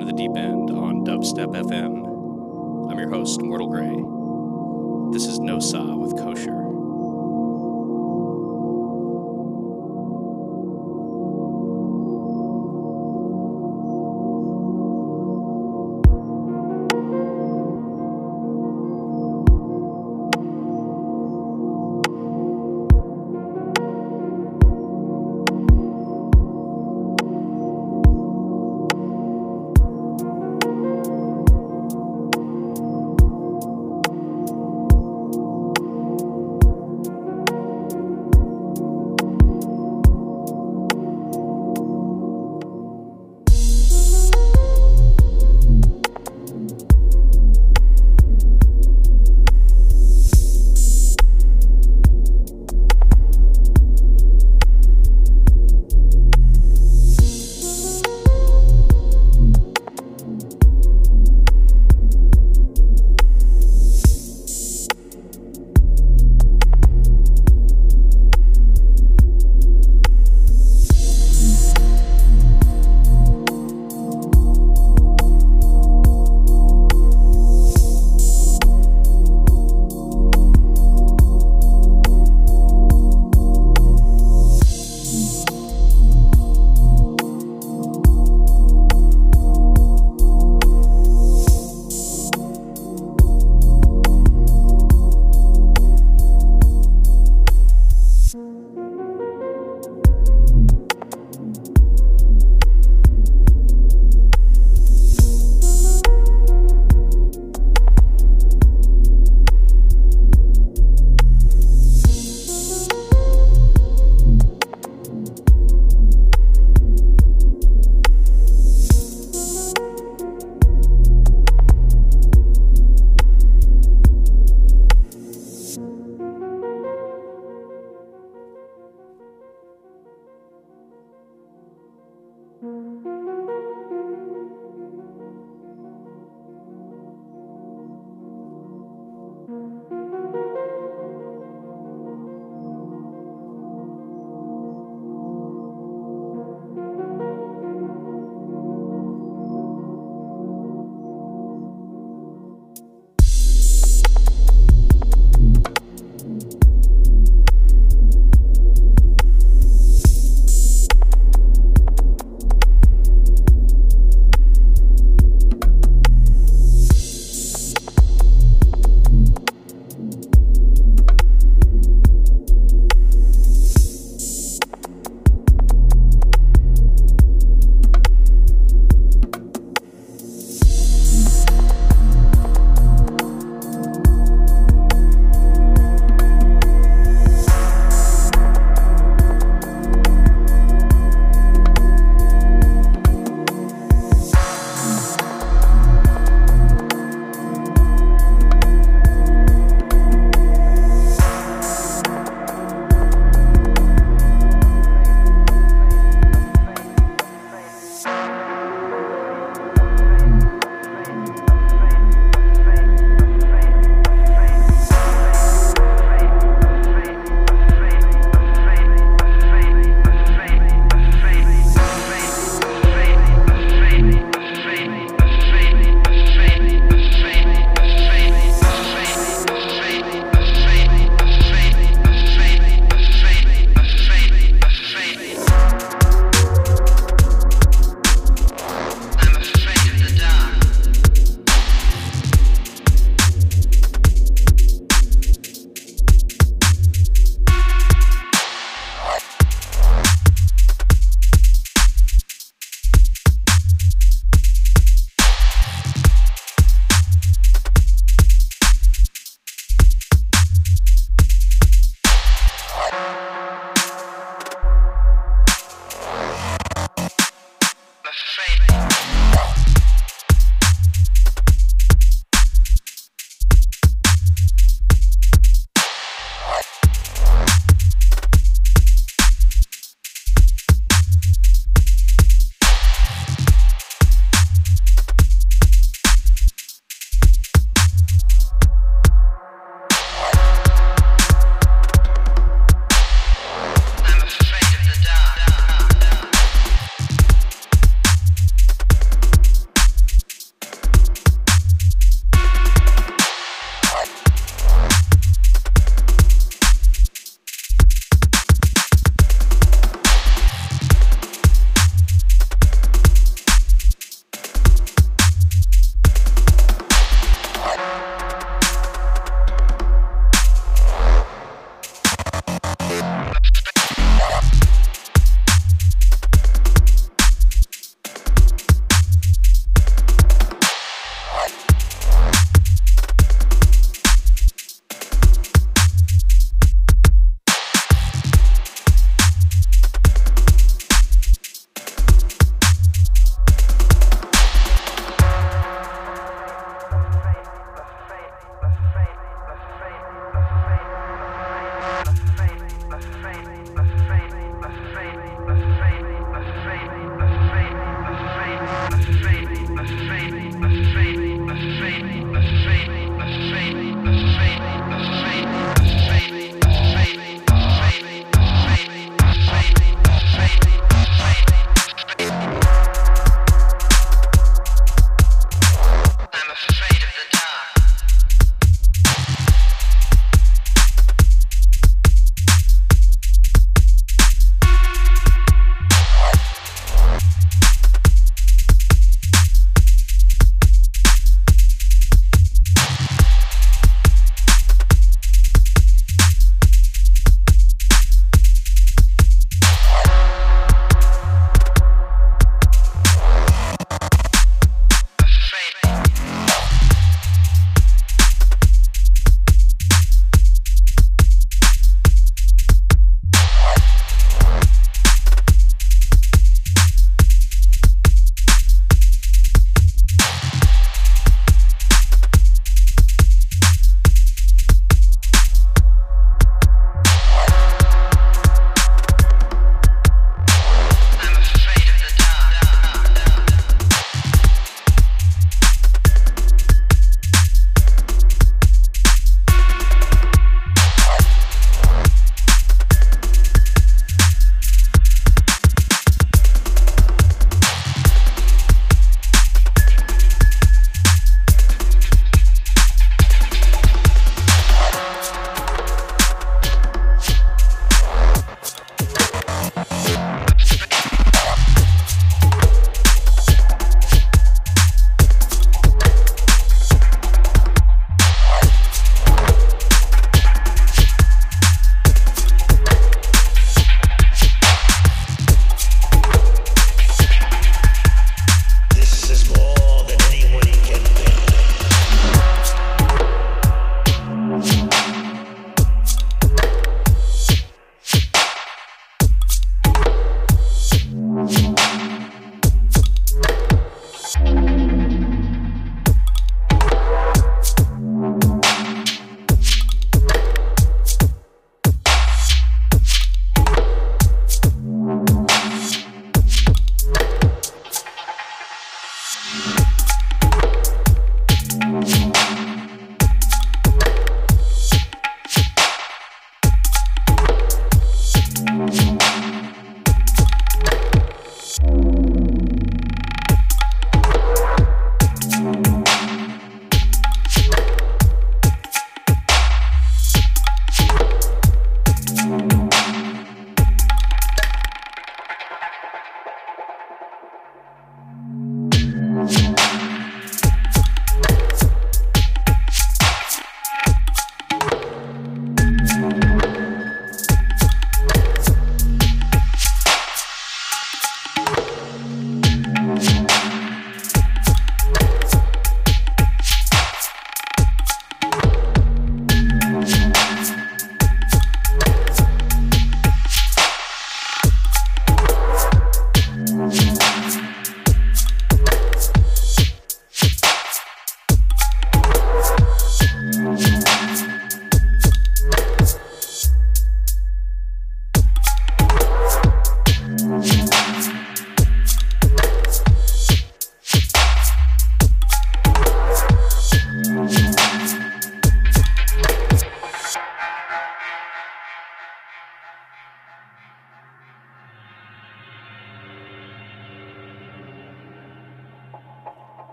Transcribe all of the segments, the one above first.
of the Deep End on Dubstep FM. I'm your host, Mortal Grey. This is No Saw with Kosher.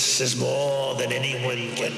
This is more than anyone can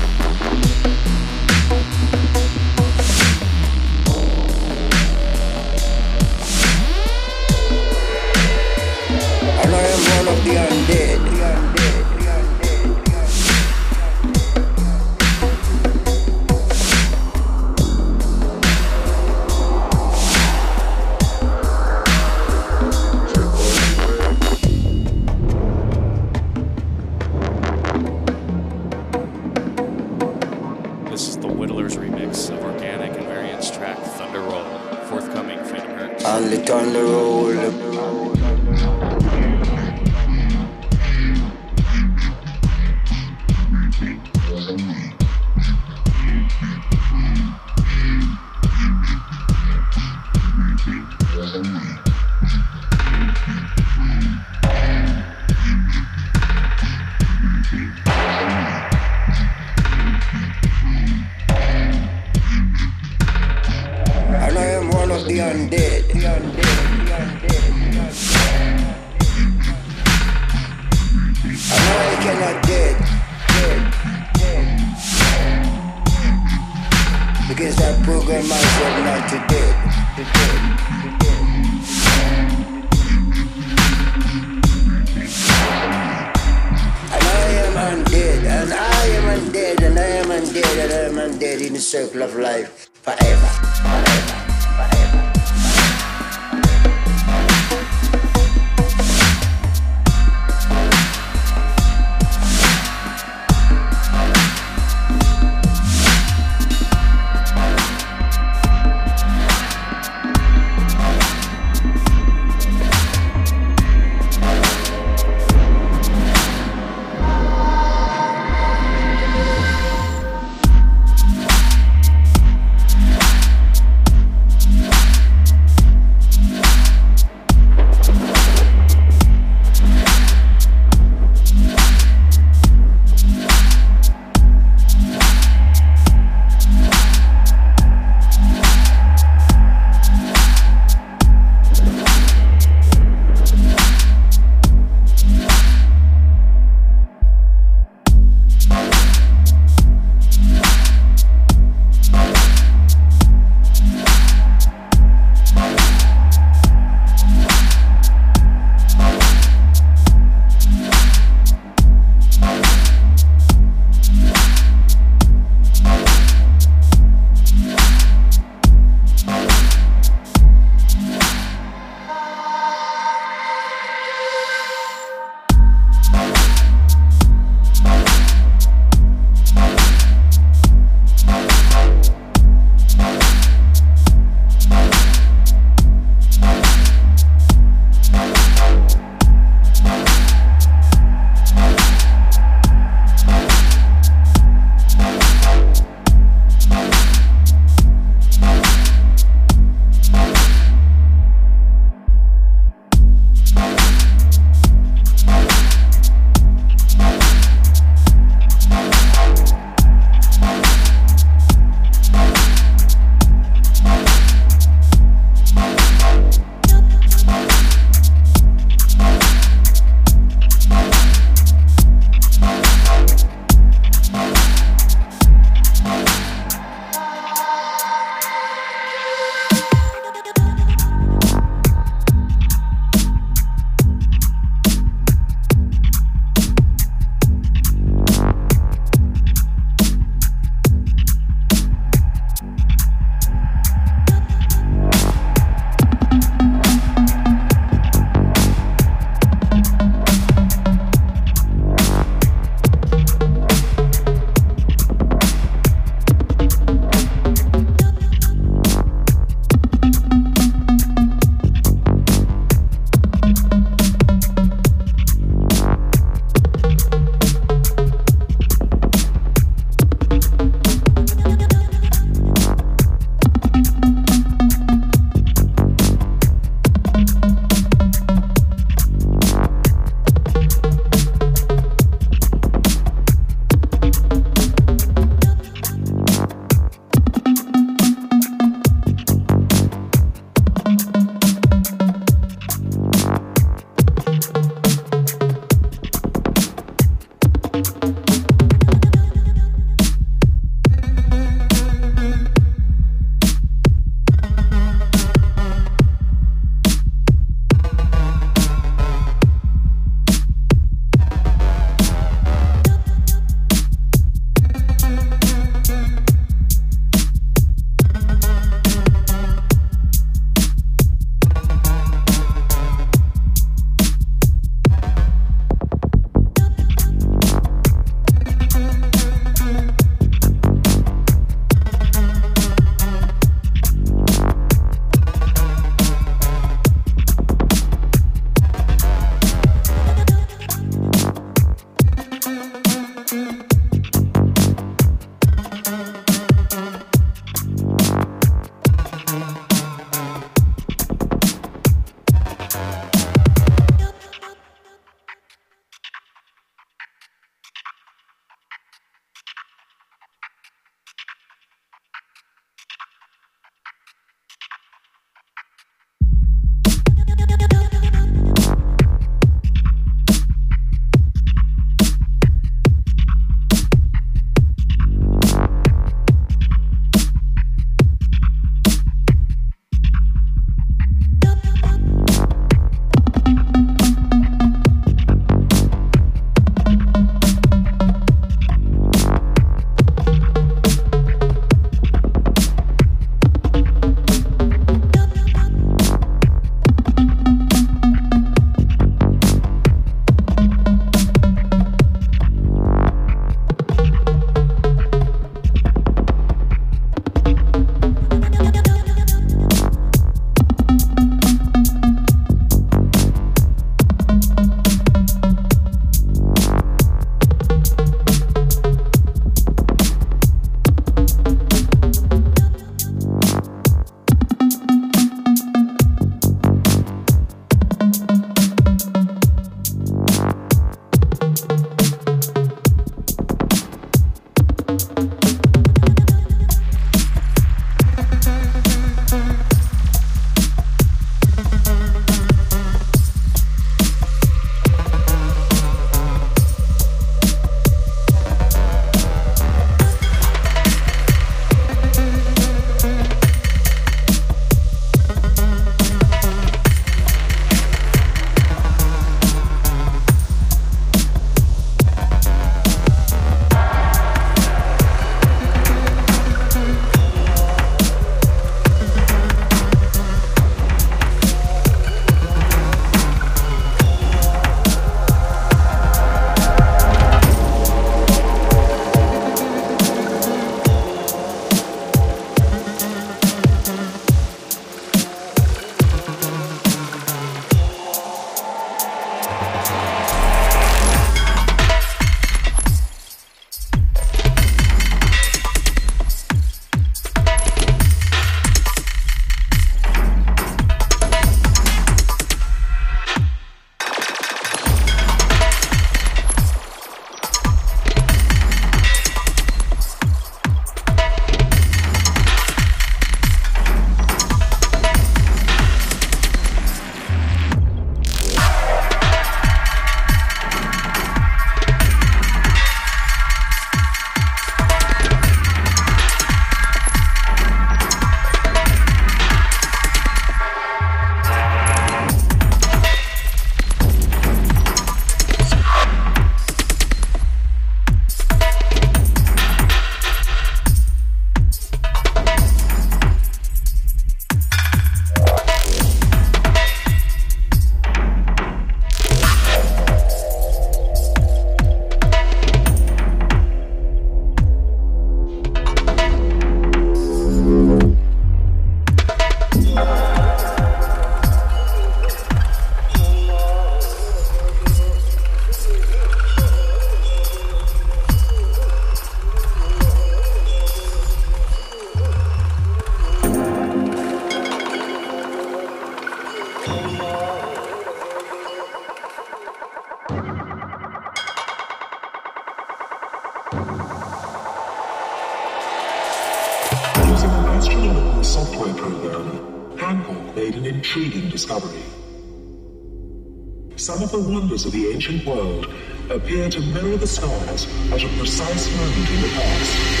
of the ancient world appear to mirror the stars at a precise moment in the past.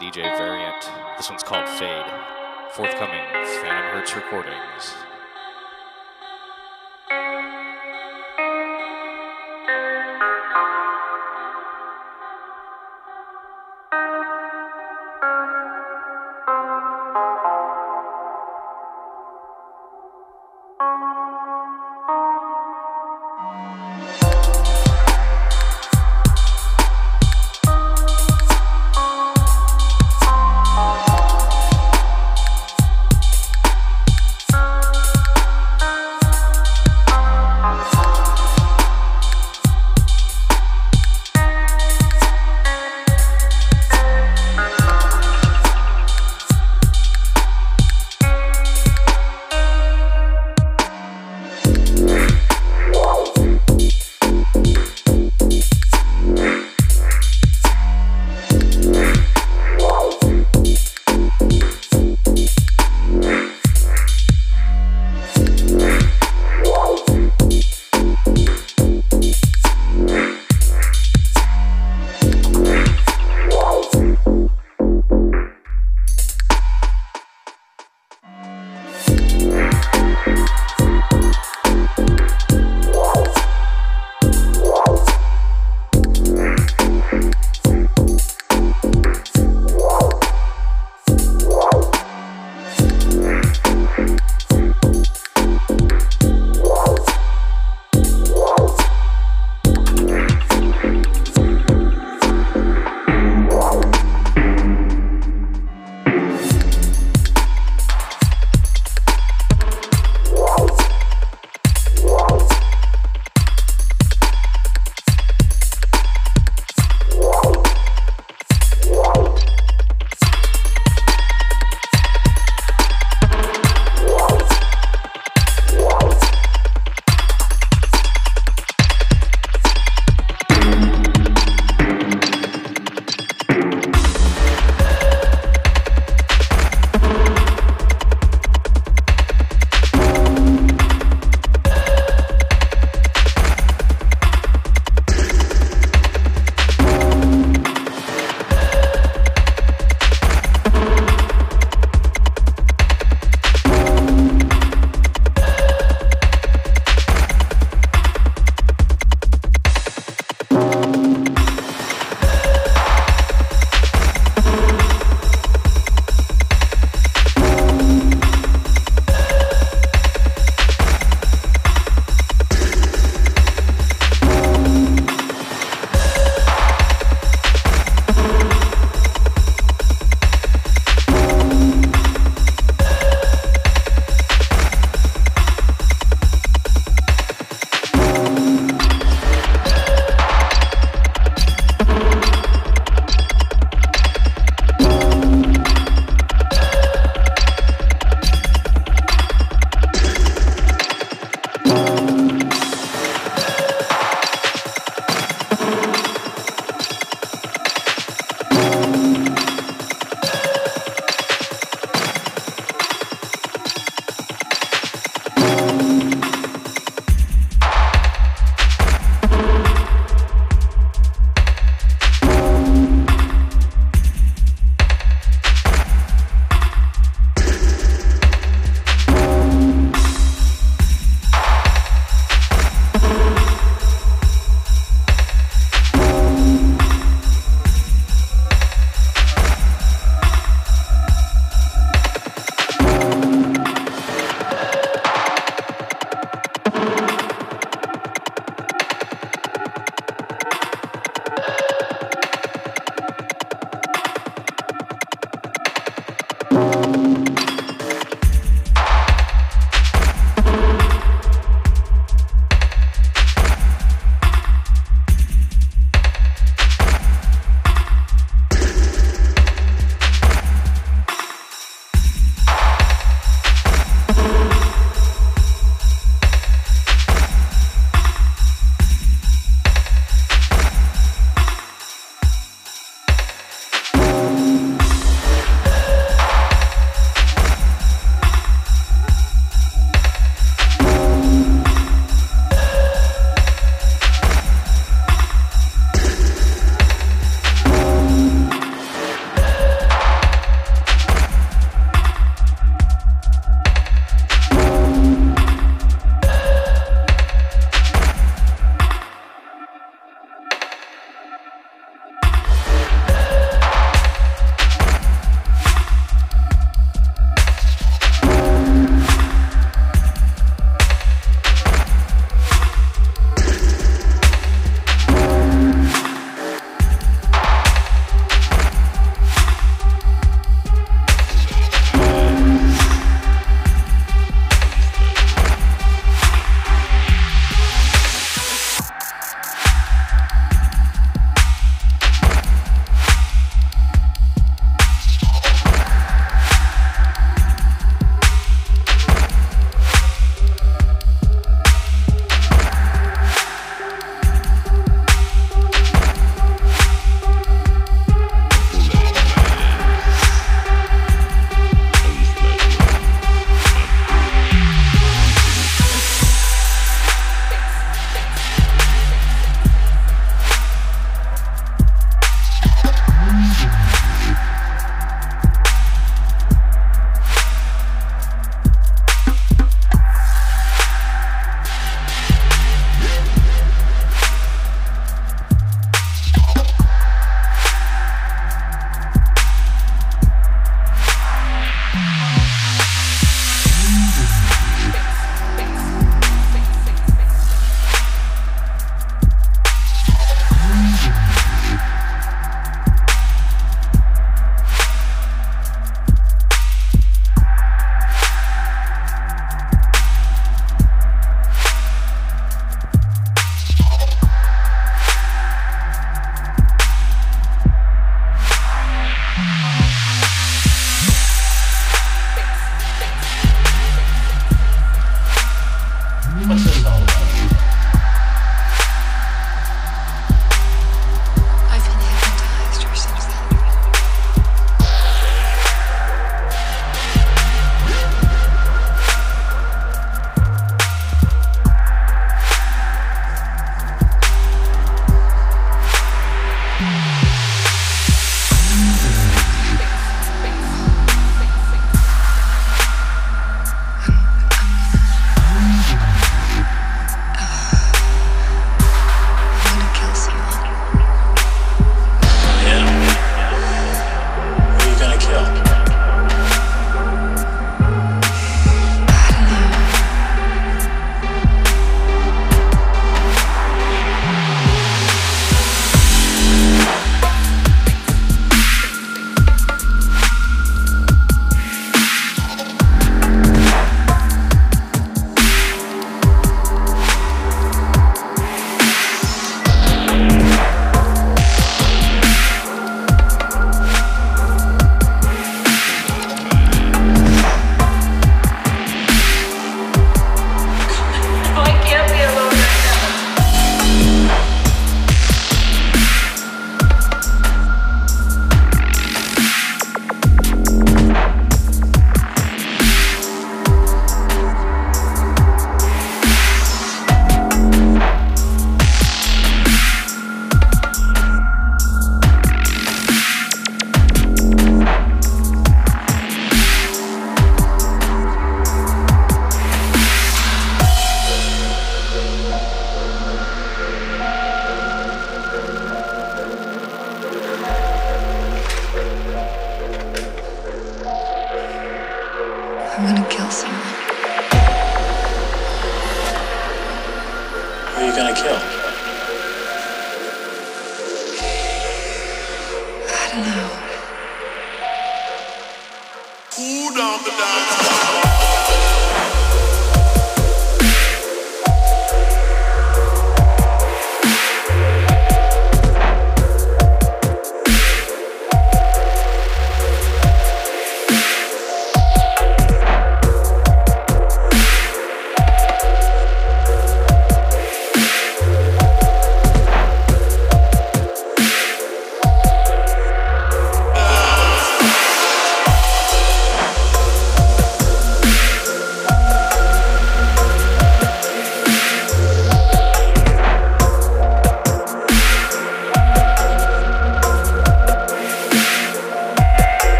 DJ Variant. This one's called Fade. Forthcoming Phantom Hertz recordings.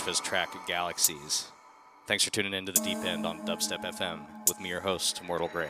Of track Galaxies. Thanks for tuning in to the deep end on Dubstep FM with me, your host, Mortal Grey.